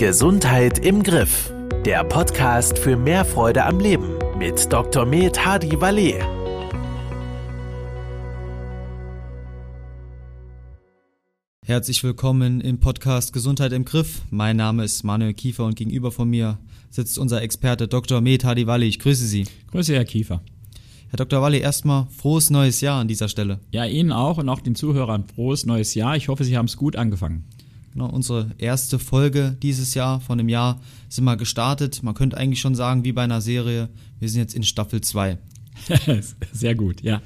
Gesundheit im Griff. Der Podcast für mehr Freude am Leben mit Dr. Med Hadi Valet. Herzlich willkommen im Podcast Gesundheit im Griff. Mein Name ist Manuel Kiefer und gegenüber von mir sitzt unser Experte Dr. Med Hadi Valet. Ich grüße Sie. Grüße, Herr Kiefer. Herr Dr. Walli, erstmal frohes neues Jahr an dieser Stelle. Ja, Ihnen auch und auch den Zuhörern frohes neues Jahr. Ich hoffe, Sie haben es gut angefangen. Genau, unsere erste Folge dieses Jahr von dem Jahr sind wir gestartet. Man könnte eigentlich schon sagen, wie bei einer Serie, wir sind jetzt in Staffel 2. Sehr gut, ja.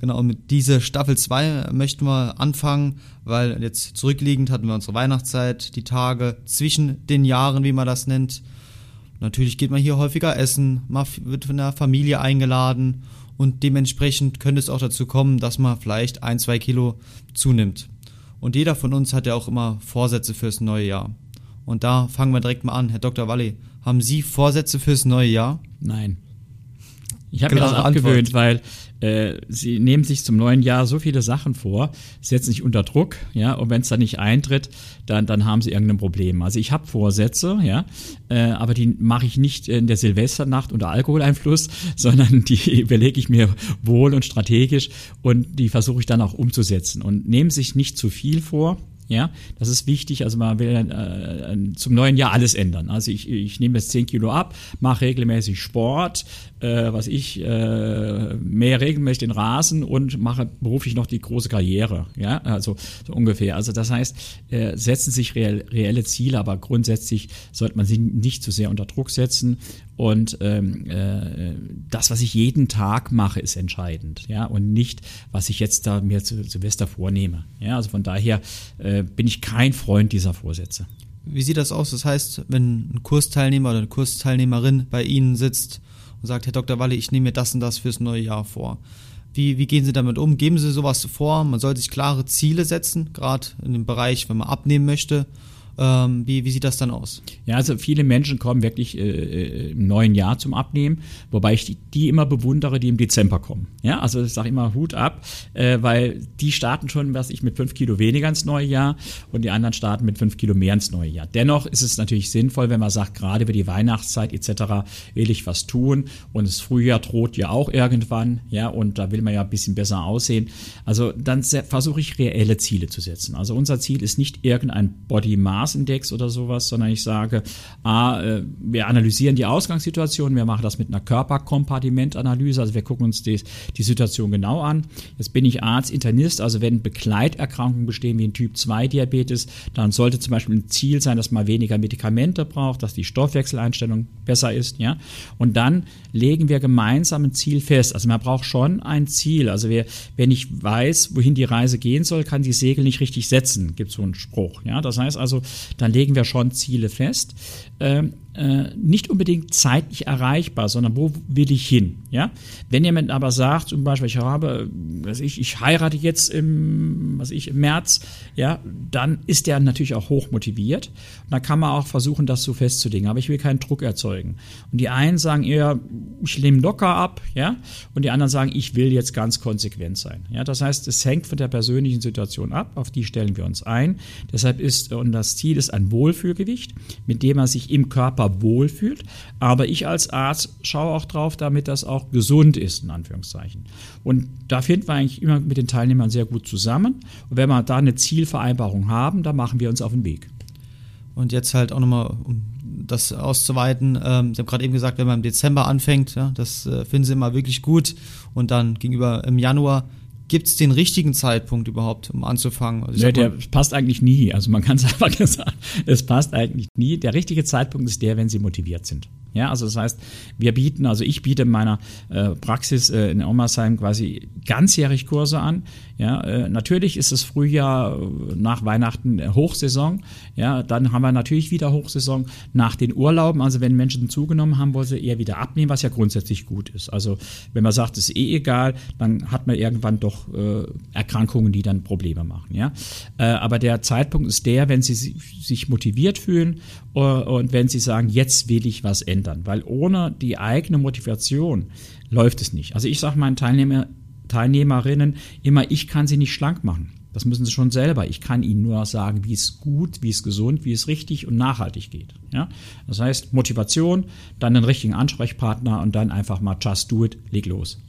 Genau, und mit dieser Staffel 2 möchten wir anfangen, weil jetzt zurückliegend hatten wir unsere Weihnachtszeit, die Tage zwischen den Jahren, wie man das nennt. Natürlich geht man hier häufiger essen, man wird von der Familie eingeladen und dementsprechend könnte es auch dazu kommen, dass man vielleicht ein, zwei Kilo zunimmt. Und jeder von uns hat ja auch immer Vorsätze fürs neue Jahr. Und da fangen wir direkt mal an. Herr Dr. Walli, haben Sie Vorsätze fürs neue Jahr? Nein. Ich habe mir das abgewöhnt, weil äh, sie nehmen sich zum neuen Jahr so viele Sachen vor, setzen sich unter Druck, ja, und wenn es dann nicht eintritt, dann, dann haben sie irgendein Problem. Also ich habe Vorsätze, ja, äh, aber die mache ich nicht in der Silvesternacht unter Alkoholeinfluss, sondern die überlege ich mir wohl und strategisch und die versuche ich dann auch umzusetzen und nehmen sich nicht zu viel vor, ja, das ist wichtig. Also man will äh, zum neuen Jahr alles ändern. Also ich, ich nehme jetzt 10 Kilo ab, mache regelmäßig Sport, äh, was ich äh, mehr regelmäßig den Rasen und mache beruflich noch die große Karriere. Ja, also so ungefähr. Also das heißt, äh, setzen sich reell, reelle Ziele, aber grundsätzlich sollte man sie nicht zu sehr unter Druck setzen. Und ähm, äh, das, was ich jeden Tag mache, ist entscheidend, ja, und nicht, was ich jetzt da mir zu Silvester vornehme. Ja, also von daher äh, bin ich kein Freund dieser Vorsätze. Wie sieht das aus? Das heißt, wenn ein Kursteilnehmer oder eine Kursteilnehmerin bei Ihnen sitzt und sagt, Herr Dr. Walle, ich nehme mir das und das fürs neue Jahr vor. Wie, wie gehen Sie damit um? Geben Sie sowas vor? Man soll sich klare Ziele setzen, gerade in dem Bereich, wenn man abnehmen möchte ähm, wie, wie sieht das dann aus? Ja, also viele Menschen kommen wirklich äh, äh, im neuen Jahr zum Abnehmen, wobei ich die, die, immer bewundere, die im Dezember kommen. Ja, also ich sage immer Hut ab, äh, weil die starten schon, was ich mit fünf Kilo weniger ins neue Jahr und die anderen starten mit fünf Kilo mehr ins neue Jahr. Dennoch ist es natürlich sinnvoll, wenn man sagt, gerade über die Weihnachtszeit etc. will ich was tun und das Frühjahr droht ja auch irgendwann, ja, und da will man ja ein bisschen besser aussehen. Also dann versuche ich reelle Ziele zu setzen. Also unser Ziel ist nicht irgendein Body Mass Maßindex oder sowas, sondern ich sage, ah, wir analysieren die Ausgangssituation, wir machen das mit einer Körperkompartimentanalyse, also wir gucken uns die, die Situation genau an. Jetzt bin ich Arzt, Internist, also wenn Begleiterkrankungen bestehen wie ein Typ 2 Diabetes, dann sollte zum Beispiel ein Ziel sein, dass man weniger Medikamente braucht, dass die Stoffwechseleinstellung besser ist, ja. Und dann legen wir gemeinsam ein Ziel fest. Also man braucht schon ein Ziel. Also wer, wenn ich weiß, wohin die Reise gehen soll, kann die Segel nicht richtig setzen, gibt so einen Spruch, ja. Das heißt also, dann legen wir schon Ziele fest. Ähm, äh, nicht unbedingt zeitlich erreichbar, sondern wo will ich hin? Ja? Wenn jemand aber sagt, zum Beispiel, ich habe, was ich, ich heirate jetzt im, was ich, im März, ja, dann ist der natürlich auch hoch motiviert. Dann kann man auch versuchen, das so festzulegen. Aber ich will keinen Druck erzeugen. Und die einen sagen eher, ich nehme locker ab, ja, und die anderen sagen, ich will jetzt ganz konsequent sein. Ja, das heißt, es hängt von der persönlichen Situation ab, auf die stellen wir uns ein. Deshalb ist, und das Ziel ist ein Wohlfühlgewicht, mit dem man sich im Körper wohlfühlt. Aber ich als Arzt schaue auch drauf, damit das auch gesund ist, in Anführungszeichen. Und da finden wir eigentlich immer mit den Teilnehmern sehr gut zusammen. Und wenn wir da eine Zielvereinbarung haben, dann machen wir uns auf den Weg. Und jetzt halt auch nochmal, um das auszuweiten, ähm, Sie haben gerade eben gesagt, wenn man im Dezember anfängt, ja, das äh, finden Sie immer wirklich gut. Und dann gegenüber im Januar gibt es den richtigen Zeitpunkt überhaupt, um anzufangen? Also ja, der passt eigentlich nie. Also man kann es einfach sagen, es passt eigentlich nie. Der richtige Zeitpunkt ist der, wenn Sie motiviert sind. Ja, also das heißt, wir bieten, also ich biete in meiner äh, Praxis äh, in Ommersheim quasi ganzjährig Kurse an. Ja, äh, natürlich ist das Frühjahr äh, nach Weihnachten äh, Hochsaison. Ja, dann haben wir natürlich wieder Hochsaison nach den Urlauben. Also wenn Menschen zugenommen haben, wollen sie eher wieder abnehmen, was ja grundsätzlich gut ist. Also wenn man sagt, es ist eh egal, dann hat man irgendwann doch äh, Erkrankungen, die dann Probleme machen. Ja, aber der Zeitpunkt ist der, wenn sie sich motiviert fühlen und wenn sie sagen, jetzt will ich was ändern ändern, weil ohne die eigene Motivation läuft es nicht. Also ich sage meinen Teilnehmer, Teilnehmerinnen immer, ich kann sie nicht schlank machen. Das müssen sie schon selber. Ich kann ihnen nur sagen, wie es gut, wie es gesund, wie es richtig und nachhaltig geht. Ja? Das heißt, Motivation, dann den richtigen Ansprechpartner und dann einfach mal just do it, leg los.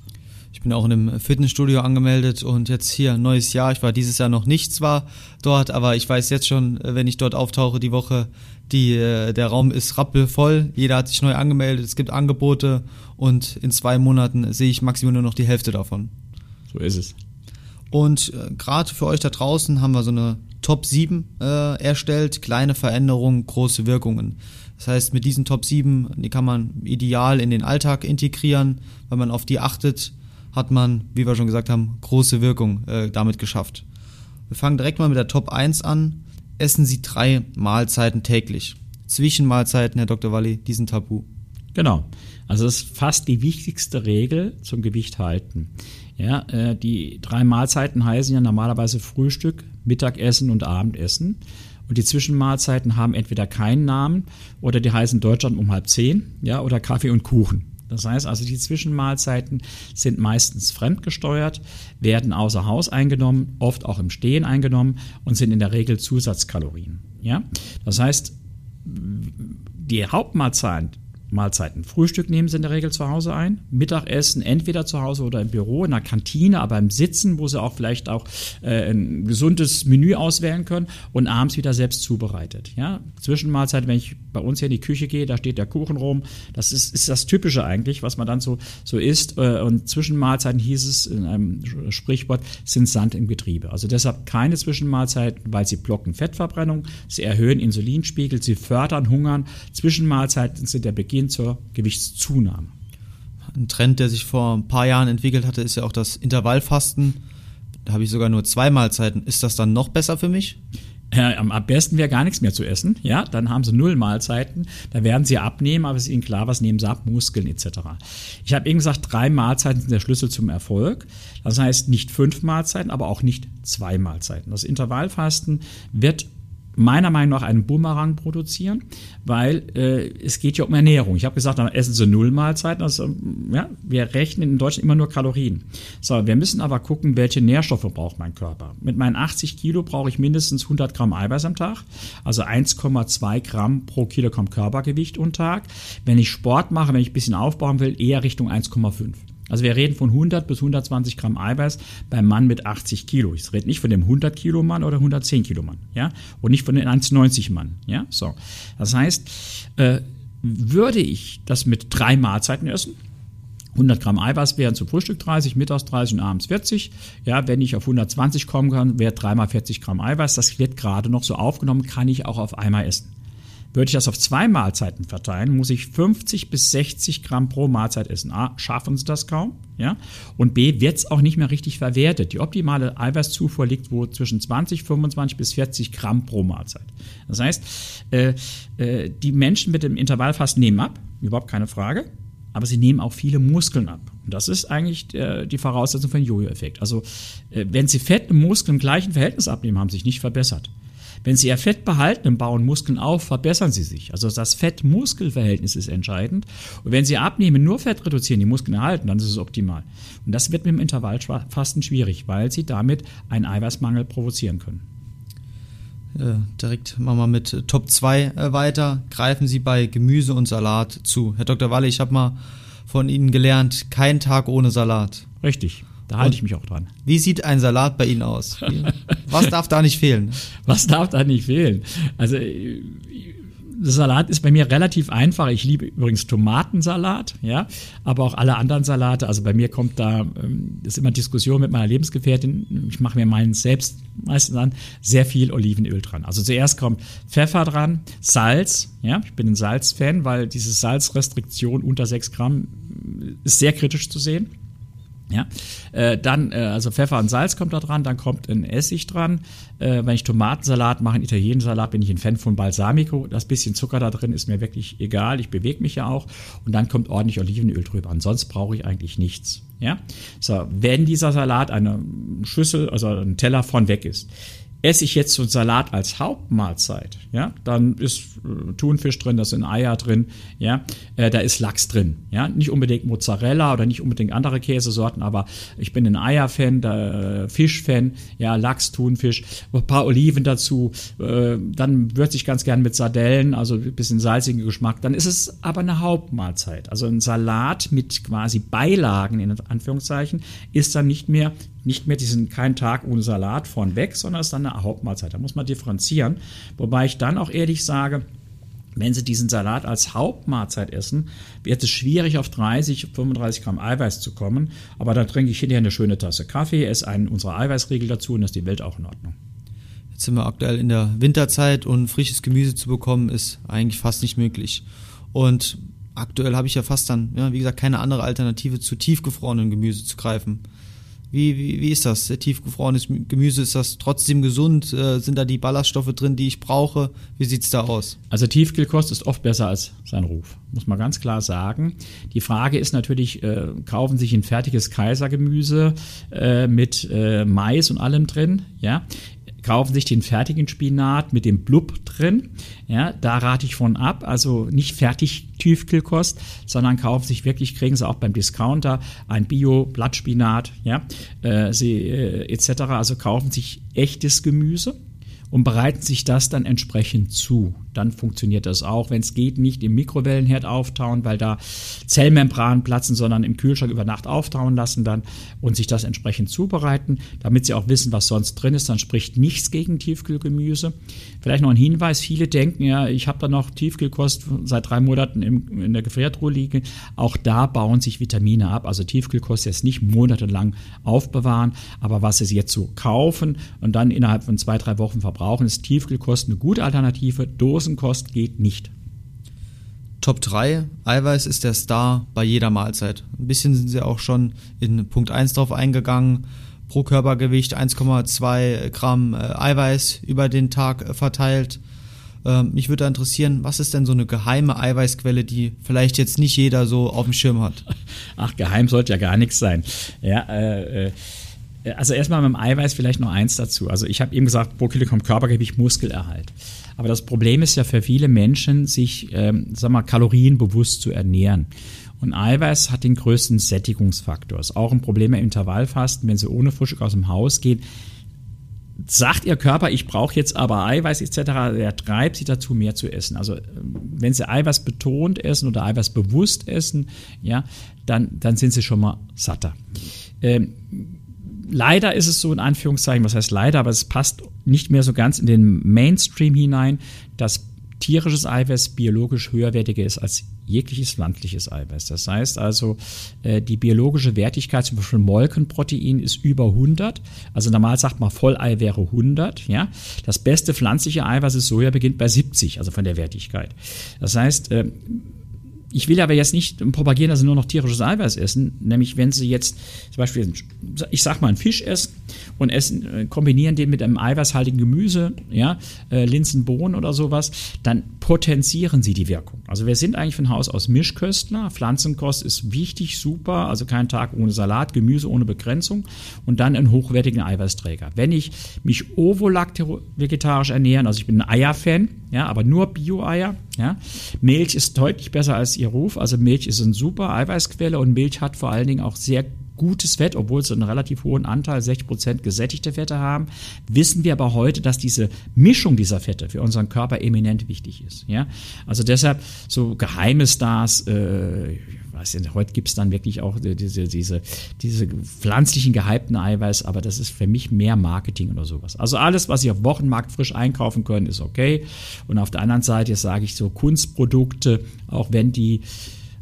Ich bin auch in einem Fitnessstudio angemeldet und jetzt hier neues Jahr. Ich war dieses Jahr noch nicht zwar dort, aber ich weiß jetzt schon, wenn ich dort auftauche die Woche, die, äh, der Raum ist rappelvoll. Jeder hat sich neu angemeldet. Es gibt Angebote und in zwei Monaten sehe ich maximal nur noch die Hälfte davon. So ist es. Und äh, gerade für euch da draußen haben wir so eine Top 7 äh, erstellt. Kleine Veränderungen, große Wirkungen. Das heißt, mit diesen Top 7, die kann man ideal in den Alltag integrieren. Wenn man auf die achtet, hat man, wie wir schon gesagt haben, große Wirkung äh, damit geschafft. Wir fangen direkt mal mit der Top 1 an. Essen Sie drei Mahlzeiten täglich. Zwischenmahlzeiten, Herr Dr. Walli, diesen Tabu. Genau. Also das ist fast die wichtigste Regel zum Gewicht halten. Ja, äh, die drei Mahlzeiten heißen ja normalerweise Frühstück, Mittagessen und Abendessen. Und die Zwischenmahlzeiten haben entweder keinen Namen oder die heißen Deutschland um halb zehn, ja, oder Kaffee und Kuchen. Das heißt also, die Zwischenmahlzeiten sind meistens fremdgesteuert, werden außer Haus eingenommen, oft auch im Stehen eingenommen und sind in der Regel Zusatzkalorien. Ja? Das heißt, die Hauptmahlzeiten Mahlzeiten. Frühstück nehmen sie in der Regel zu Hause ein, Mittagessen entweder zu Hause oder im Büro, in der Kantine, aber im Sitzen, wo sie auch vielleicht auch äh, ein gesundes Menü auswählen können und abends wieder selbst zubereitet. Ja? Zwischenmahlzeit, wenn ich bei uns hier in die Küche gehe, da steht der Kuchen rum. Das ist, ist das Typische eigentlich, was man dann so, so isst. Äh, und Zwischenmahlzeiten hieß es in einem Sprichwort, sind Sand im Getriebe. Also deshalb keine Zwischenmahlzeiten, weil sie blocken Fettverbrennung, sie erhöhen Insulinspiegel, sie fördern Hungern. Zwischenmahlzeiten sind der Beginn gehen zur Gewichtszunahme. Ein Trend, der sich vor ein paar Jahren entwickelt hatte, ist ja auch das Intervallfasten. Da habe ich sogar nur zwei Mahlzeiten. Ist das dann noch besser für mich? Am besten wäre gar nichts mehr zu essen. Ja, dann haben sie null Mahlzeiten. Da werden sie abnehmen, aber es ist ihnen klar, was nehmen sie ab, Muskeln etc. Ich habe eben gesagt, drei Mahlzeiten sind der Schlüssel zum Erfolg. Das heißt nicht fünf Mahlzeiten, aber auch nicht zwei Mahlzeiten. Das Intervallfasten wird meiner Meinung nach einen Bumerang produzieren, weil äh, es geht ja um Ernährung. Ich habe gesagt, dann essen Sie null Mahlzeiten. Also, ja, wir rechnen in Deutschland immer nur Kalorien. So, wir müssen aber gucken, welche Nährstoffe braucht mein Körper. Mit meinen 80 Kilo brauche ich mindestens 100 Gramm Eiweiß am Tag, also 1,2 Gramm pro Kilogramm Körpergewicht und Tag. Wenn ich Sport mache, wenn ich ein bisschen aufbauen will, eher Richtung 1,5. Also wir reden von 100 bis 120 Gramm Eiweiß beim Mann mit 80 Kilo. Ich rede nicht von dem 100 Kilo Mann oder 110 Kilo Mann, ja, und nicht von den 1,90 Mann, ja. So, das heißt, äh, würde ich das mit drei Mahlzeiten essen, 100 Gramm Eiweiß wären zum Frühstück 30, mittags 30 und abends 40. Ja, wenn ich auf 120 kommen kann, wäre dreimal 40 Gramm Eiweiß. Das wird gerade noch so aufgenommen, kann ich auch auf einmal essen. Würde ich das auf zwei Mahlzeiten verteilen, muss ich 50 bis 60 Gramm pro Mahlzeit essen. A, schaffen sie das kaum, ja? Und B, wird es auch nicht mehr richtig verwertet. Die optimale Eiweißzufuhr liegt wo zwischen 20, 25 bis 40 Gramm pro Mahlzeit. Das heißt, äh, äh, die Menschen mit dem Intervallfasten nehmen ab, überhaupt keine Frage, aber sie nehmen auch viele Muskeln ab. Und das ist eigentlich äh, die Voraussetzung für einen Jojo-Effekt. Also, äh, wenn sie Fett und Muskeln im gleichen Verhältnis abnehmen, haben sie sich nicht verbessert. Wenn Sie Ihr Fett behalten und bauen Muskeln auf, verbessern Sie sich. Also das Fett-Muskel-Verhältnis ist entscheidend. Und wenn Sie abnehmen, nur Fett reduzieren, die Muskeln erhalten, dann ist es optimal. Und das wird mit dem Intervallfasten schwierig, weil Sie damit einen Eiweißmangel provozieren können. Äh, direkt machen wir mit Top 2 äh, weiter. Greifen Sie bei Gemüse und Salat zu. Herr Dr. Walle, ich habe mal von Ihnen gelernt, kein Tag ohne Salat. Richtig. Da halte ich mich auch dran. Wie sieht ein Salat bei Ihnen aus? Was darf da nicht fehlen? Was darf da nicht fehlen? Also äh, der Salat ist bei mir relativ einfach. Ich liebe übrigens Tomatensalat, ja, aber auch alle anderen Salate. Also bei mir kommt da, ähm, ist immer Diskussion mit meiner Lebensgefährtin. Ich mache mir meinen selbst meistens an sehr viel Olivenöl dran. Also zuerst kommt Pfeffer dran, Salz, ja, ich bin ein Salzfan, weil diese Salzrestriktion unter 6 Gramm ist sehr kritisch zu sehen. Ja, äh, dann, äh, also Pfeffer und Salz kommt da dran, dann kommt ein Essig dran. Äh, wenn ich Tomatensalat mache, einen Italiensalat, bin ich ein Fan von Balsamico. Das bisschen Zucker da drin ist mir wirklich egal. Ich bewege mich ja auch. Und dann kommt ordentlich Olivenöl drüber. Ansonsten brauche ich eigentlich nichts. Ja, so, wenn dieser Salat eine Schüssel, also ein Teller von weg ist, esse ich jetzt so einen Salat als Hauptmahlzeit, ja, dann ist äh, Thunfisch drin, da sind Eier drin, ja, äh, da ist Lachs drin, ja, nicht unbedingt Mozzarella oder nicht unbedingt andere Käsesorten, aber ich bin ein Eier-Fan, äh, Fisch-Fan, ja, Lachs, Thunfisch, ein paar Oliven dazu, äh, dann würze ich ganz gern mit Sardellen, also ein bisschen salzigen Geschmack, dann ist es aber eine Hauptmahlzeit, also ein Salat mit quasi Beilagen in Anführungszeichen ist dann nicht mehr nicht mehr diesen kein Tag ohne Salat vornweg, sondern es ist dann eine Hauptmahlzeit. Da muss man differenzieren. Wobei ich dann auch ehrlich sage, wenn Sie diesen Salat als Hauptmahlzeit essen, wird es schwierig, auf 30, 35 Gramm Eiweiß zu kommen. Aber da trinke ich hinterher eine schöne Tasse Kaffee, esse einen unserer Eiweißriegel dazu und ist die Welt auch in Ordnung. Jetzt sind wir aktuell in der Winterzeit und frisches Gemüse zu bekommen ist eigentlich fast nicht möglich. Und aktuell habe ich ja fast dann, ja, wie gesagt, keine andere Alternative zu tiefgefrorenem Gemüse zu greifen. Wie, wie, wie ist das? Tiefgefrorenes Gemüse, ist das trotzdem gesund? Äh, sind da die Ballaststoffe drin, die ich brauche? Wie sieht es da aus? Also Tiefkühlkost ist oft besser als sein Ruf, muss man ganz klar sagen. Die Frage ist natürlich, äh, kaufen sich ein fertiges Kaisergemüse äh, mit äh, Mais und allem drin? Ja, kaufen sich den fertigen Spinat mit dem Blub drin. Ja, da rate ich von ab. Also nicht fertig Tiefkühlkost, sondern kaufen sich wirklich, kriegen sie auch beim Discounter ein Bio-Blattspinat, ja, äh, sie, äh, etc. Also kaufen sich echtes Gemüse und bereiten sich das dann entsprechend zu. Dann funktioniert das auch. Wenn es geht, nicht im Mikrowellenherd auftauen, weil da Zellmembranen platzen, sondern im Kühlschrank über Nacht auftauen lassen dann und sich das entsprechend zubereiten, damit sie auch wissen, was sonst drin ist. Dann spricht nichts gegen Tiefkühlgemüse. Vielleicht noch ein Hinweis: Viele denken ja, ich habe da noch Tiefkühlkost seit drei Monaten im, in der Gefriertruhe liegen. Auch da bauen sich Vitamine ab. Also Tiefkühlkost jetzt nicht monatelang aufbewahren, aber was sie jetzt so kaufen und dann innerhalb von zwei, drei Wochen verbrauchen, brauchen, ist Tiefkühlkost eine gute Alternative. Dosenkost geht nicht. Top 3. Eiweiß ist der Star bei jeder Mahlzeit. Ein bisschen sind sie auch schon in Punkt 1 drauf eingegangen. Pro Körpergewicht 1,2 Gramm äh, Eiweiß über den Tag äh, verteilt. Ähm, mich würde interessieren, was ist denn so eine geheime Eiweißquelle, die vielleicht jetzt nicht jeder so auf dem Schirm hat? Ach, geheim sollte ja gar nichts sein. Ja, äh äh, also erstmal beim Eiweiß vielleicht noch eins dazu. Also ich habe eben gesagt, pro Kilogramm Körpergewicht Muskelerhalt. Aber das Problem ist ja für viele Menschen, sich, ähm, sag mal, kalorienbewusst zu ernähren. Und Eiweiß hat den größten Sättigungsfaktor. Ist auch ein Problem im Intervallfasten, wenn Sie ohne Frühstück aus dem Haus gehen. Sagt Ihr Körper, ich brauche jetzt aber Eiweiß etc., er treibt Sie dazu, mehr zu essen. Also ähm, wenn Sie Eiweiß betont essen oder Eiweiß bewusst essen, ja, dann, dann sind Sie schon mal satter. Ähm, leider ist es so in Anführungszeichen, was heißt leider, aber es passt nicht mehr so ganz in den Mainstream hinein, dass tierisches Eiweiß biologisch höherwertiger ist als jegliches pflanzliches Eiweiß. Das heißt also, äh, die biologische Wertigkeit, zum Beispiel Molkenprotein, ist über 100. Also normal sagt man, Vollei wäre 100. Ja? Das beste pflanzliche Eiweiß ist Soja, beginnt bei 70, also von der Wertigkeit. Das heißt, äh, ich will aber jetzt nicht propagieren, dass sie nur noch tierisches Eiweiß essen. Nämlich, wenn sie jetzt zum Beispiel, ich sag mal, einen Fisch essen und essen, äh, kombinieren den mit einem eiweißhaltigen Gemüse, ja, äh, Linsen, Bohnen oder sowas, dann potenzieren sie die Wirkung. Also wir sind eigentlich von Haus aus Mischköstler. Pflanzenkost ist wichtig, super. Also kein Tag ohne Salat, Gemüse ohne Begrenzung und dann einen hochwertigen Eiweißträger. Wenn ich mich ovo-vegetarisch ernähren, also ich bin ein Eierfan, ja, aber nur Bio-Eier, ja. Milch ist deutlich besser als ihr Ruf. Also Milch ist eine super Eiweißquelle und Milch hat vor allen Dingen auch sehr gutes Fett, obwohl sie einen relativ hohen Anteil, 60% gesättigte Fette haben, wissen wir aber heute, dass diese Mischung dieser Fette für unseren Körper eminent wichtig ist. Ja? Also deshalb so geheime Stars, äh, weiß nicht, heute gibt es dann wirklich auch diese, diese, diese pflanzlichen gehypten Eiweiß, aber das ist für mich mehr Marketing oder sowas. Also alles, was Sie auf Wochenmarkt frisch einkaufen können, ist okay. Und auf der anderen Seite sage ich so Kunstprodukte, auch wenn die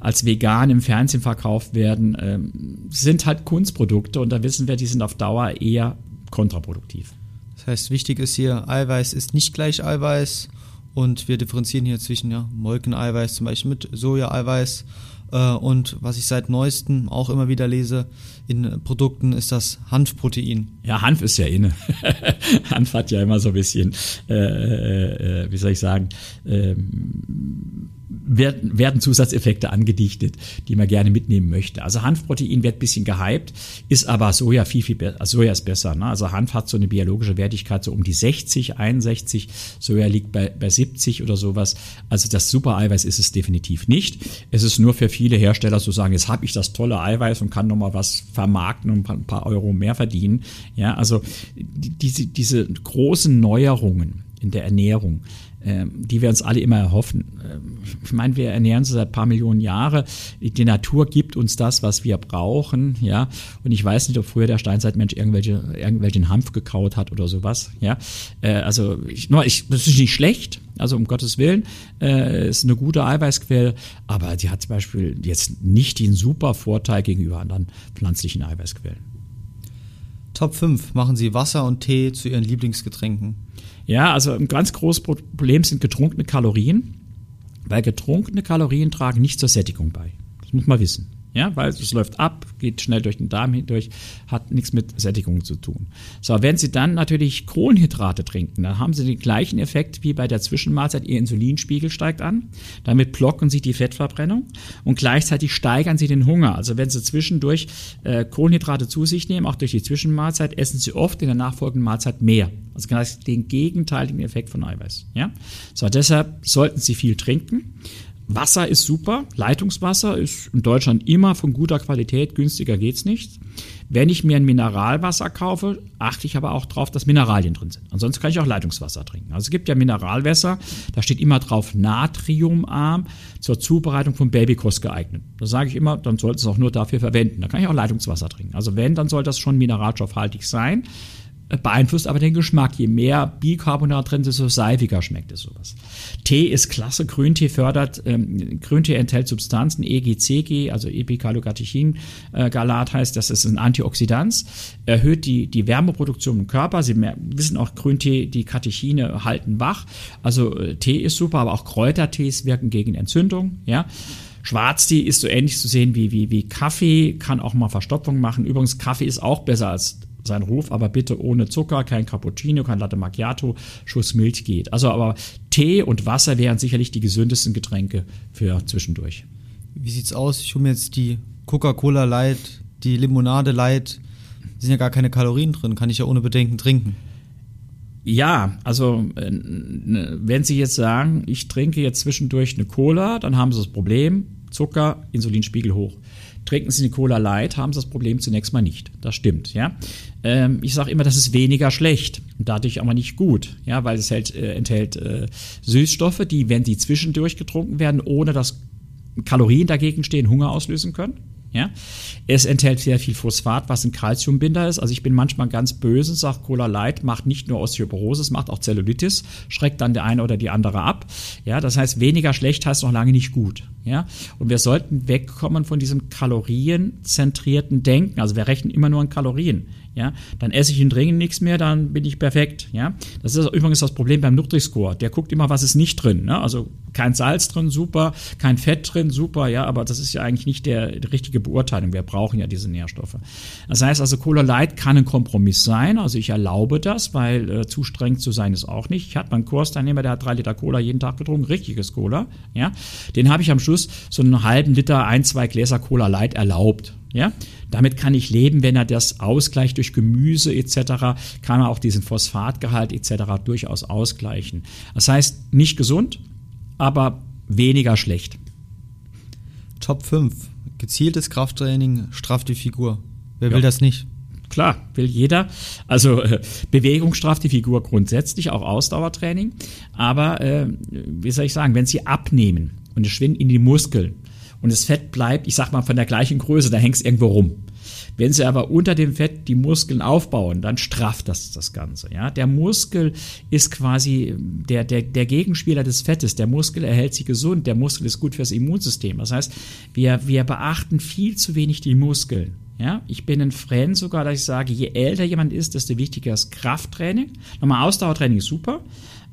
als vegan im Fernsehen verkauft werden, ähm, sind halt Kunstprodukte und da wissen wir, die sind auf Dauer eher kontraproduktiv. Das heißt, wichtig ist hier, Eiweiß ist nicht gleich Eiweiß und wir differenzieren hier zwischen ja, Molkeneiweiß zum Beispiel mit Soja-Eiweiß. Äh, und was ich seit neuestem auch immer wieder lese in Produkten, ist das Hanfprotein. Ja, Hanf ist ja inne. Hanf hat ja immer so ein bisschen, äh, äh, äh wie soll ich sagen, ähm, werden, werden Zusatzeffekte angedichtet, die man gerne mitnehmen möchte. Also Hanfprotein wird ein bisschen gehypt, ist aber Soja viel, viel besser. Also Soja ist besser. Ne? Also Hanf hat so eine biologische Wertigkeit so um die 60, 61. Soja liegt bei, bei 70 oder sowas. Also das Super-Eiweiß ist es definitiv nicht. Es ist nur für viele Hersteller zu sagen, jetzt habe ich das tolle Eiweiß und kann nochmal was vermarkten und ein paar Euro mehr verdienen. Ja, also diese, diese großen Neuerungen in der Ernährung, ähm, die wir uns alle immer erhoffen. Ich meine, wir ernähren uns seit ein paar Millionen Jahre. Die Natur gibt uns das, was wir brauchen, ja. Und ich weiß nicht, ob früher der Steinzeitmensch irgendwelche, irgendwelchen Hanf gekaut hat oder sowas, ja. Äh, also, ich, ich, das ist nicht schlecht, also um Gottes Willen, äh, ist eine gute Eiweißquelle, aber die hat zum Beispiel jetzt nicht den super Vorteil gegenüber anderen pflanzlichen Eiweißquellen. Top 5 machen Sie Wasser und Tee zu Ihren Lieblingsgetränken. Ja, also ein ganz großes Problem sind getrunkene Kalorien, weil getrunkene Kalorien tragen nicht zur Sättigung bei. Das muss man wissen. Ja, weil es läuft ab, geht schnell durch den Darm hindurch, hat nichts mit Sättigung zu tun. So, wenn Sie dann natürlich Kohlenhydrate trinken, dann haben Sie den gleichen Effekt wie bei der Zwischenmahlzeit. Ihr Insulinspiegel steigt an. Damit blocken Sie die Fettverbrennung und gleichzeitig steigern Sie den Hunger. Also wenn Sie zwischendurch äh, Kohlenhydrate zu sich nehmen, auch durch die Zwischenmahlzeit, essen Sie oft in der nachfolgenden Mahlzeit mehr. Also genau den gegenteiligen Effekt von Eiweiß. Ja? So, deshalb sollten Sie viel trinken. Wasser ist super, Leitungswasser ist in Deutschland immer von guter Qualität, günstiger geht's nicht. Wenn ich mir ein Mineralwasser kaufe, achte ich aber auch darauf, dass Mineralien drin sind. Ansonsten kann ich auch Leitungswasser trinken. Also es gibt ja Mineralwässer, da steht immer drauf natriumarm zur Zubereitung von Babykost geeignet. Da sage ich immer, dann sollte es auch nur dafür verwenden. Da kann ich auch Leitungswasser trinken. Also wenn, dann soll das schon mineralstoffhaltig sein beeinflusst aber den Geschmack. Je mehr Bicarbonat drin ist, desto seifiger schmeckt es sowas. Tee ist klasse. Grüntee fördert, ähm, Grüntee enthält Substanzen, EGCG, also Epicalocatechin-Galat heißt, das ist ein Antioxidant, erhöht die, die Wärmeproduktion im Körper. Sie wissen auch, Grüntee, die Katechine halten wach. Also äh, Tee ist super, aber auch Kräutertees wirken gegen Entzündung, ja. Schwarztee ist so ähnlich zu sehen wie, wie, wie Kaffee, kann auch mal Verstopfung machen. Übrigens, Kaffee ist auch besser als sein Ruf, aber bitte ohne Zucker, kein Cappuccino, kein Latte Macchiato, Schuss Milch geht. Also aber Tee und Wasser wären sicherlich die gesündesten Getränke für zwischendurch. Wie sieht's aus? Ich hole mir jetzt die Coca-Cola Light, die Limonade Light. Sind ja gar keine Kalorien drin, kann ich ja ohne Bedenken trinken. Ja, also äh, wenn Sie jetzt sagen, ich trinke jetzt zwischendurch eine Cola, dann haben Sie das Problem, Zucker, Insulinspiegel hoch. Trinken Sie eine Cola Light, haben Sie das Problem zunächst mal nicht. Das stimmt, ja. Ähm, ich sage immer, das ist weniger schlecht und dadurch aber nicht gut, ja, weil es hält, äh, enthält äh, Süßstoffe, die, wenn sie zwischendurch getrunken werden, ohne dass Kalorien dagegen stehen, Hunger auslösen können. Ja? Es enthält sehr viel Phosphat, was ein Calciumbinder ist. Also ich bin manchmal ganz böse, sage Cola Light macht nicht nur Osteoporose, es macht auch Zellulitis, schreckt dann der eine oder die andere ab. Ja, das heißt, weniger schlecht heißt noch lange nicht gut. Ja, und wir sollten wegkommen von diesem kalorienzentrierten Denken. Also wir rechnen immer nur an Kalorien ja, dann esse ich in Dringen nichts mehr, dann bin ich perfekt, ja. Das ist übrigens das Problem beim Nutri-Score. Der guckt immer, was ist nicht drin, ne? Also kein Salz drin, super, kein Fett drin, super, ja, aber das ist ja eigentlich nicht der, die richtige Beurteilung. Wir brauchen ja diese Nährstoffe. Das heißt also, Cola Light kann ein Kompromiss sein, also ich erlaube das, weil äh, zu streng zu sein ist auch nicht. Ich hatte meinen Kursteilnehmer, der hat drei Liter Cola jeden Tag getrunken, richtiges Cola, ja. Den habe ich am Schluss so einen halben Liter, ein, zwei Gläser Cola Light erlaubt. Ja, damit kann ich leben, wenn er das ausgleicht durch Gemüse etc., kann er auch diesen Phosphatgehalt etc. durchaus ausgleichen. Das heißt, nicht gesund, aber weniger schlecht. Top 5. Gezieltes Krafttraining strafft die Figur. Wer ja. will das nicht? Klar, will jeder. Also äh, Bewegung strafft die Figur grundsätzlich, auch Ausdauertraining. Aber äh, wie soll ich sagen, wenn sie abnehmen und es schwingt in die Muskeln, und das Fett bleibt, ich sag mal, von der gleichen Größe, da hängt es irgendwo rum. Wenn sie aber unter dem Fett die Muskeln aufbauen, dann strafft das das Ganze. Ja? Der Muskel ist quasi der, der, der Gegenspieler des Fettes. Der Muskel erhält sie gesund. Der Muskel ist gut fürs Immunsystem. Das heißt, wir, wir beachten viel zu wenig die Muskeln. Ja, ich bin ein Fan sogar, dass ich sage, je älter jemand ist, desto wichtiger ist Krafttraining. Nochmal Ausdauertraining ist super,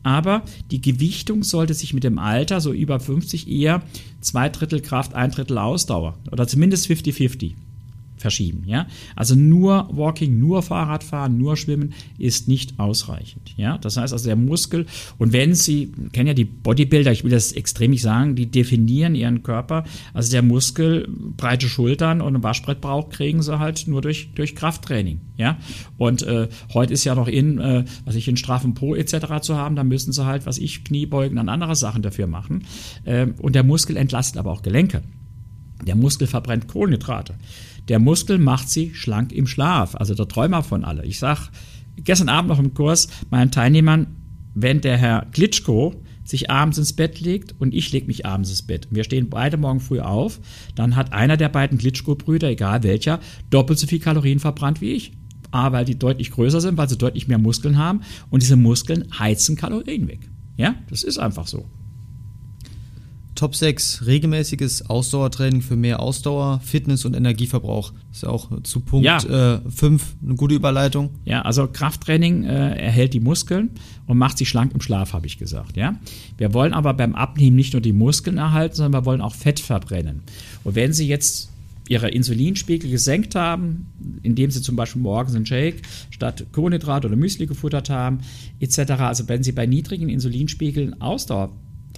aber die Gewichtung sollte sich mit dem Alter, so über 50, eher zwei Drittel Kraft, ein Drittel Ausdauer oder zumindest 50-50 verschieben. Ja? Also nur Walking, nur Fahrradfahren, nur Schwimmen ist nicht ausreichend. Ja? Das heißt also der Muskel, und wenn Sie, kennen ja die Bodybuilder, ich will das extrem nicht sagen, die definieren ihren Körper, also der Muskel, breite Schultern und ein Waschbrettbauch kriegen sie halt nur durch, durch Krafttraining. Ja? Und äh, heute ist ja noch in, äh, was ich in straffen Po etc. zu haben, da müssen sie halt, was ich, Kniebeugen und andere Sachen dafür machen. Äh, und der Muskel entlastet aber auch Gelenke. Der Muskel verbrennt Kohlenhydrate. Der Muskel macht sie schlank im Schlaf. Also der Träumer von alle. Ich sag gestern Abend noch im Kurs meinen Teilnehmern, wenn der Herr Glitschko sich abends ins Bett legt und ich lege mich abends ins Bett. Wir stehen beide morgen früh auf, dann hat einer der beiden Glitschko-Brüder, egal welcher, doppelt so viel Kalorien verbrannt wie ich. A, weil die deutlich größer sind, weil sie deutlich mehr Muskeln haben und diese Muskeln heizen Kalorien weg. Ja, das ist einfach so. Top 6, regelmäßiges Ausdauertraining für mehr Ausdauer, Fitness und Energieverbrauch. Das ist auch zu Punkt ja. äh, 5 eine gute Überleitung. Ja, also Krafttraining äh, erhält die Muskeln und macht sie schlank im Schlaf, habe ich gesagt. Ja? Wir wollen aber beim Abnehmen nicht nur die Muskeln erhalten, sondern wir wollen auch Fett verbrennen. Und wenn Sie jetzt ihre Insulinspiegel gesenkt haben, indem sie zum Beispiel morgens einen Shake statt Kohlenhydrat oder Müsli gefuttert haben, etc. Also wenn sie bei niedrigen Insulinspiegeln Ausdauer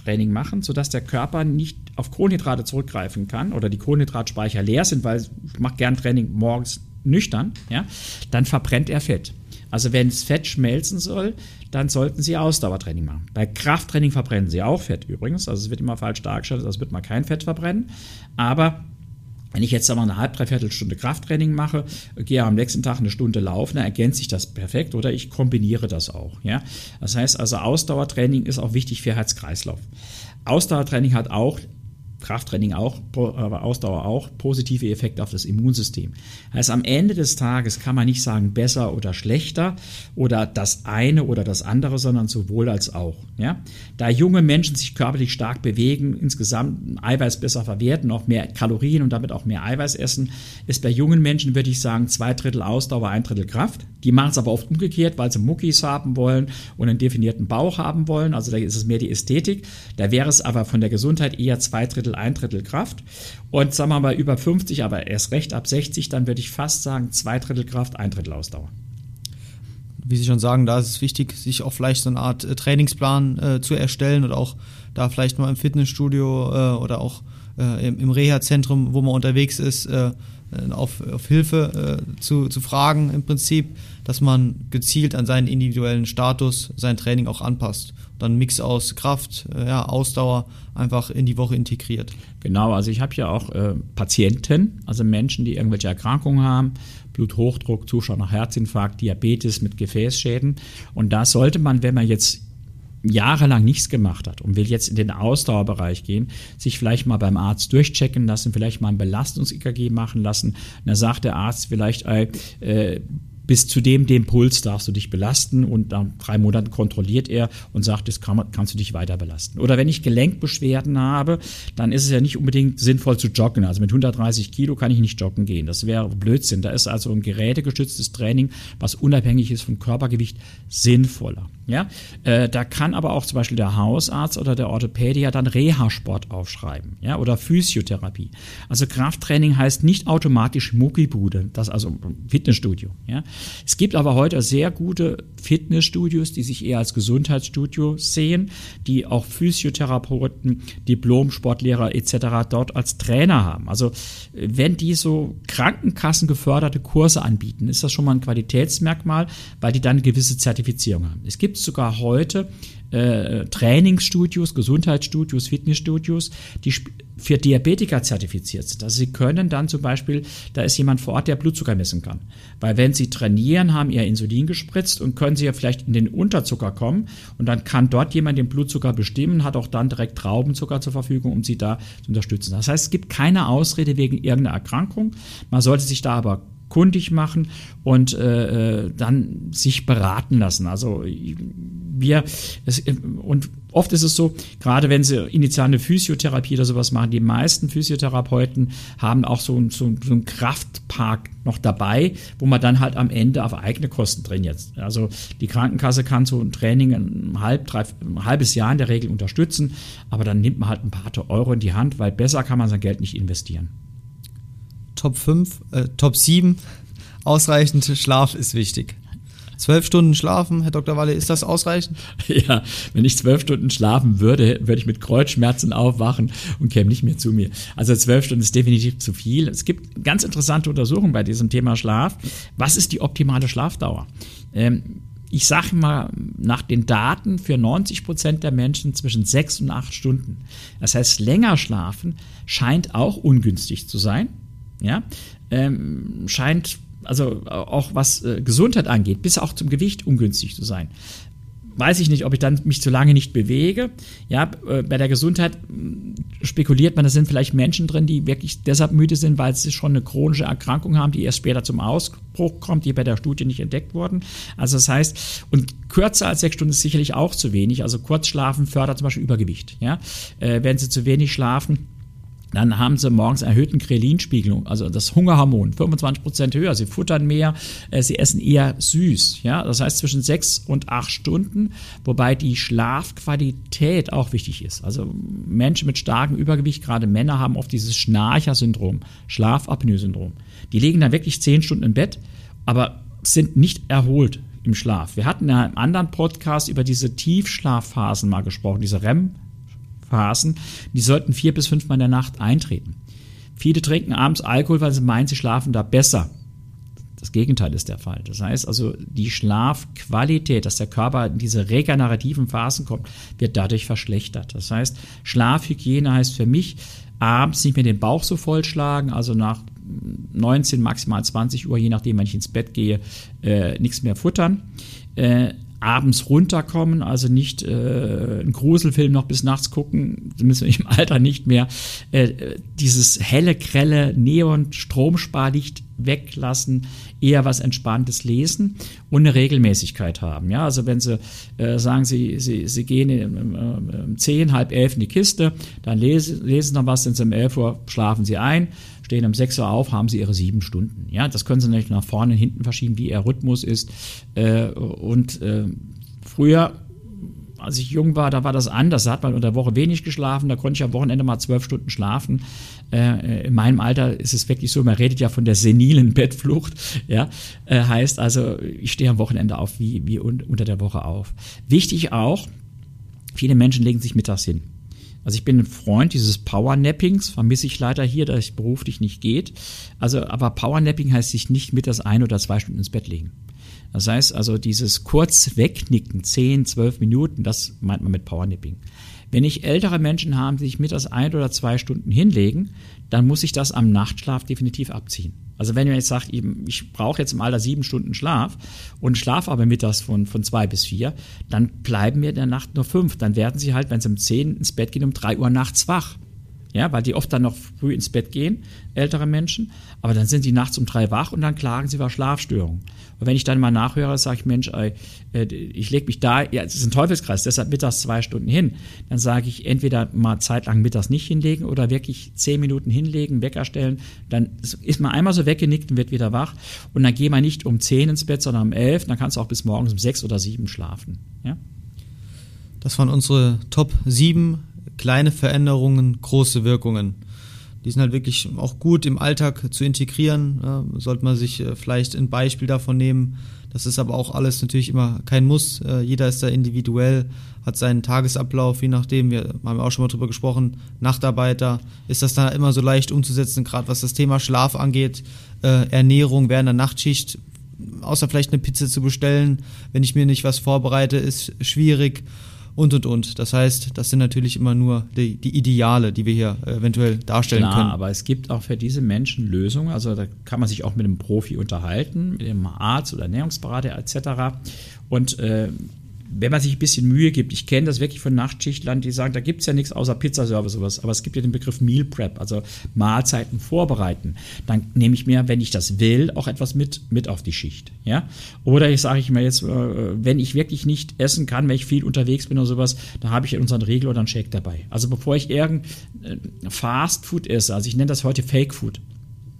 Training machen, sodass der Körper nicht auf Kohlenhydrate zurückgreifen kann oder die Kohlenhydratspeicher leer sind, weil ich mache gern Training morgens nüchtern, ja, dann verbrennt er Fett. Also wenn das Fett schmelzen soll, dann sollten Sie Ausdauertraining machen. Bei Krafttraining verbrennen Sie auch Fett übrigens. Also es wird immer falsch dargestellt, als wird man kein Fett verbrennen. Aber wenn ich jetzt einmal eine halb, dreiviertel Stunde Krafttraining mache, gehe am nächsten Tag eine Stunde laufen, dann ergänzt sich das perfekt oder ich kombiniere das auch. Ja? Das heißt also, Ausdauertraining ist auch wichtig für Herz-Kreislauf. Ausdauertraining hat auch Krafttraining auch, aber Ausdauer auch, positive Effekte auf das Immunsystem. Heißt, am Ende des Tages kann man nicht sagen besser oder schlechter oder das eine oder das andere, sondern sowohl als auch. Ja? Da junge Menschen sich körperlich stark bewegen, insgesamt Eiweiß besser verwerten, auch mehr Kalorien und damit auch mehr Eiweiß essen, ist bei jungen Menschen, würde ich sagen, zwei Drittel Ausdauer, ein Drittel Kraft. Die machen es aber oft umgekehrt, weil sie Muckis haben wollen und einen definierten Bauch haben wollen. Also da ist es mehr die Ästhetik. Da wäre es aber von der Gesundheit eher zwei Drittel, ein Drittel Kraft. Und sagen wir mal über 50, aber erst recht ab 60, dann würde ich fast sagen zwei Drittel Kraft, ein Drittel Ausdauer. Wie Sie schon sagen, da ist es wichtig, sich auch vielleicht so eine Art äh, Trainingsplan äh, zu erstellen oder auch da vielleicht mal im Fitnessstudio äh, oder auch äh, im, im Reha-Zentrum, wo man unterwegs ist, äh, auf, auf Hilfe äh, zu, zu fragen im Prinzip, dass man gezielt an seinen individuellen Status sein Training auch anpasst. Dann Mix aus Kraft, äh, ja, Ausdauer einfach in die Woche integriert. Genau, also ich habe ja auch äh, Patienten, also Menschen, die irgendwelche Erkrankungen haben, Bluthochdruck, Zuschauer nach Herzinfarkt, Diabetes mit Gefäßschäden. Und da sollte man, wenn man jetzt jahrelang nichts gemacht hat und will jetzt in den Ausdauerbereich gehen, sich vielleicht mal beim Arzt durchchecken lassen, vielleicht mal ein Belastungs-EKG machen lassen. Da sagt der Arzt vielleicht, äh, bis zu dem, dem Puls darfst du dich belasten und nach drei Monaten kontrolliert er und sagt, das kann, kannst du dich weiter belasten. Oder wenn ich Gelenkbeschwerden habe, dann ist es ja nicht unbedingt sinnvoll zu joggen. Also mit 130 Kilo kann ich nicht joggen gehen. Das wäre Blödsinn. Da ist also ein gerätegestütztes Training, was unabhängig ist vom Körpergewicht, sinnvoller. Ja, äh, da kann aber auch zum Beispiel der Hausarzt oder der Orthopädier dann Reha-Sport aufschreiben, ja, oder Physiotherapie. Also Krafttraining heißt nicht automatisch Muckibude, das also Fitnessstudio, ja. Es gibt aber heute sehr gute Fitnessstudios, die sich eher als Gesundheitsstudio sehen, die auch Physiotherapeuten, Diplom-Sportlehrer etc. dort als Trainer haben. Also wenn die so Krankenkassen geförderte Kurse anbieten, ist das schon mal ein Qualitätsmerkmal, weil die dann eine gewisse Zertifizierung haben. Es gibt sogar heute äh, Trainingsstudios, Gesundheitsstudios, Fitnessstudios, die für Diabetiker zertifiziert sind. Also sie können dann zum Beispiel, da ist jemand vor Ort, der Blutzucker messen kann. Weil wenn sie trainieren, haben ihr Insulin gespritzt und können sie ja vielleicht in den Unterzucker kommen und dann kann dort jemand den Blutzucker bestimmen, hat auch dann direkt Traubenzucker zur Verfügung, um sie da zu unterstützen. Das heißt, es gibt keine Ausrede wegen irgendeiner Erkrankung. Man sollte sich da aber kundig machen und äh, äh dann sich beraten lassen. Also wir es, und oft ist es so, gerade wenn sie initial eine Physiotherapie oder sowas machen, die meisten Physiotherapeuten haben auch so, so, so einen Kraftpark noch dabei, wo man dann halt am Ende auf eigene Kosten trainiert. Also die Krankenkasse kann so ein Training ein, halb, drei, ein halbes Jahr in der Regel unterstützen, aber dann nimmt man halt ein paar Euro in die Hand, weil besser kann man sein Geld nicht investieren. Top 5, äh, Top 7, ausreichend Schlaf ist wichtig. Zwölf Stunden schlafen, Herr Dr. Walle, ist das ausreichend? Ja, wenn ich zwölf Stunden schlafen würde, würde ich mit Kreuzschmerzen aufwachen und käme nicht mehr zu mir. Also zwölf Stunden ist definitiv zu viel. Es gibt ganz interessante Untersuchungen bei diesem Thema Schlaf. Was ist die optimale Schlafdauer? Ähm, ich sage mal, nach den Daten für 90 Prozent der Menschen zwischen sechs und acht Stunden. Das heißt, länger schlafen scheint auch ungünstig zu sein. Ja, ähm, scheint also auch was äh, Gesundheit angeht, bis auch zum Gewicht ungünstig zu sein. Weiß ich nicht, ob ich dann mich zu lange nicht bewege. Ja, äh, bei der Gesundheit mm, spekuliert man, da sind vielleicht Menschen drin, die wirklich deshalb müde sind, weil sie schon eine chronische Erkrankung haben, die erst später zum Ausbruch kommt, die bei der Studie nicht entdeckt wurden. Also das heißt, und kürzer als sechs Stunden ist sicherlich auch zu wenig. Also kurz schlafen fördert zum Beispiel Übergewicht. Ja, äh, wenn sie zu wenig schlafen, dann haben sie morgens erhöhten Krelinspiegel, also das Hungerhormon, 25 Prozent höher. Sie futtern mehr, äh, sie essen eher süß. Ja, das heißt zwischen sechs und acht Stunden, wobei die Schlafqualität auch wichtig ist. Also Menschen mit starkem Übergewicht, gerade Männer, haben oft dieses Schnarcher-Syndrom, Schlafapnoe-Syndrom. Die liegen dann wirklich zehn Stunden im Bett, aber sind nicht erholt im Schlaf. Wir hatten in einem anderen Podcast über diese Tiefschlafphasen mal gesprochen, diese REM Phasen, die sollten vier bis fünfmal in der Nacht eintreten. Viele trinken abends Alkohol, weil sie meinen, sie schlafen da besser. Das Gegenteil ist der Fall. Das heißt also, die Schlafqualität, dass der Körper in diese regenerativen Phasen kommt, wird dadurch verschlechtert. Das heißt, Schlafhygiene heißt für mich, abends nicht mehr den Bauch so vollschlagen, also nach 19, maximal 20 Uhr, je nachdem, wenn ich ins Bett gehe, äh, nichts mehr futtern. Äh, abends runterkommen, also nicht äh, einen Gruselfilm noch bis nachts gucken, müssen wir im Alter nicht mehr, äh, dieses helle, grelle Neon-Stromsparlicht weglassen, eher was Entspanntes lesen und eine Regelmäßigkeit haben. Ja, also wenn Sie äh, sagen, Sie, Sie, Sie gehen um, um 10, halb elf in die Kiste, dann lesen, lesen Sie noch was, sind Sie um 11 Uhr, schlafen Sie ein, stehen um 6 Uhr auf, haben sie ihre sieben Stunden. Ja, das können sie nicht nach vorne und hinten verschieben, wie ihr Rhythmus ist. Äh, und äh, früher als ich jung war, da war das anders. Da hat man unter der Woche wenig geschlafen, da konnte ich am Wochenende mal zwölf Stunden schlafen. Äh, in meinem Alter ist es wirklich so, man redet ja von der senilen Bettflucht. Ja, äh, heißt also, ich stehe am Wochenende auf wie, wie un unter der Woche auf. Wichtig auch, viele Menschen legen sich mittags hin. Also ich bin ein Freund dieses Powernappings, vermisse ich leider hier, da es beruflich nicht geht. Also, aber Powernapping heißt sich nicht mit das ein oder zwei Stunden ins Bett legen. Das heißt also, dieses kurz wegnicken, 10, 12 Minuten, das meint man mit Powernapping. Wenn ich ältere Menschen habe, die sich mittags ein oder zwei Stunden hinlegen, dann muss ich das am Nachtschlaf definitiv abziehen. Also wenn ihr jetzt sagt, ich brauche jetzt im Alter sieben Stunden Schlaf und schlafe aber mittags von, von zwei bis vier, dann bleiben mir in der Nacht nur fünf. Dann werden sie halt, wenn sie um zehn ins Bett gehen, um drei Uhr nachts wach. Ja, weil die oft dann noch früh ins Bett gehen, ältere Menschen. Aber dann sind die nachts um drei wach und dann klagen sie über Schlafstörungen. Und wenn ich dann mal nachhöre, sage ich, Mensch, ey, äh, ich lege mich da, ja, es ist ein Teufelskreis, deshalb mittags zwei Stunden hin. Dann sage ich, entweder mal zeitlang mittags nicht hinlegen oder wirklich zehn Minuten hinlegen, Wecker stellen. Dann ist man einmal so weggenickt und wird wieder wach. Und dann geh mal nicht um zehn ins Bett, sondern um elf. Dann kannst du auch bis morgens um sechs oder sieben schlafen. Ja? Das waren unsere Top sieben kleine Veränderungen, große Wirkungen. Die sind halt wirklich auch gut im Alltag zu integrieren. Ja, sollte man sich äh, vielleicht ein Beispiel davon nehmen. Das ist aber auch alles natürlich immer kein Muss. Äh, jeder ist da individuell, hat seinen Tagesablauf, je nachdem. Wir haben auch schon mal drüber gesprochen. Nachtarbeiter ist das da immer so leicht umzusetzen, gerade was das Thema Schlaf angeht. Äh, Ernährung während der Nachtschicht, außer vielleicht eine Pizza zu bestellen, wenn ich mir nicht was vorbereite, ist schwierig und und und. Das heißt, das sind natürlich immer nur die, die Ideale, die wir hier eventuell darstellen Klar, können. aber es gibt auch für diese Menschen Lösungen. Also da kann man sich auch mit einem Profi unterhalten, mit einem Arzt oder Ernährungsberater etc. Und äh, wenn man sich ein bisschen Mühe gibt, ich kenne das wirklich von Nachtschichtlern, die sagen, da gibt es ja nichts außer Pizzaservice sowas, aber es gibt ja den Begriff Meal Prep, also Mahlzeiten vorbereiten. Dann nehme ich mir, wenn ich das will, auch etwas mit, mit auf die Schicht. Ja? Oder ich sage ich mir jetzt, äh, wenn ich wirklich nicht essen kann, wenn ich viel unterwegs bin oder sowas, da habe ich unseren Regel oder einen Shake dabei. Also bevor ich irgendein Fast Food esse, also ich nenne das heute Fake Food,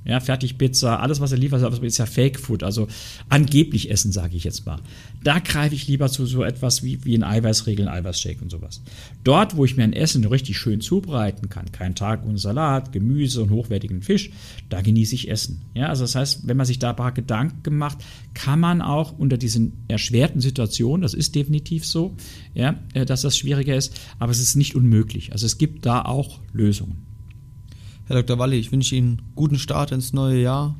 ja, Fertigpizza, alles, was er liefert, ist ja Fake Food, also angeblich Essen, sage ich jetzt mal. Da greife ich lieber zu so etwas wie, wie in Eiweißregeln, Eiweißshake und sowas. Dort, wo ich mir ein Essen richtig schön zubereiten kann, kein Tag ohne Salat, Gemüse und hochwertigen Fisch, da genieße ich Essen. Ja, also das heißt, wenn man sich da ein paar Gedanken gemacht, kann man auch unter diesen erschwerten Situationen, das ist definitiv so, ja, äh, dass das schwieriger ist, aber es ist nicht unmöglich. Also es gibt da auch Lösungen. Herr Dr. Walli, ich wünsche Ihnen guten Start ins neue Jahr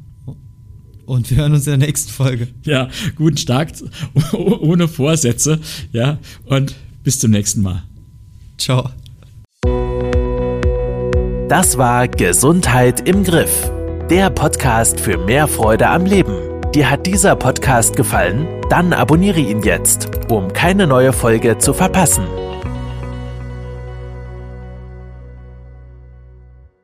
und wir hören uns in der nächsten Folge. Ja, guten Start ohne Vorsätze, ja, und bis zum nächsten Mal. Ciao. Das war Gesundheit im Griff, der Podcast für mehr Freude am Leben. Dir hat dieser Podcast gefallen? Dann abonniere ihn jetzt, um keine neue Folge zu verpassen.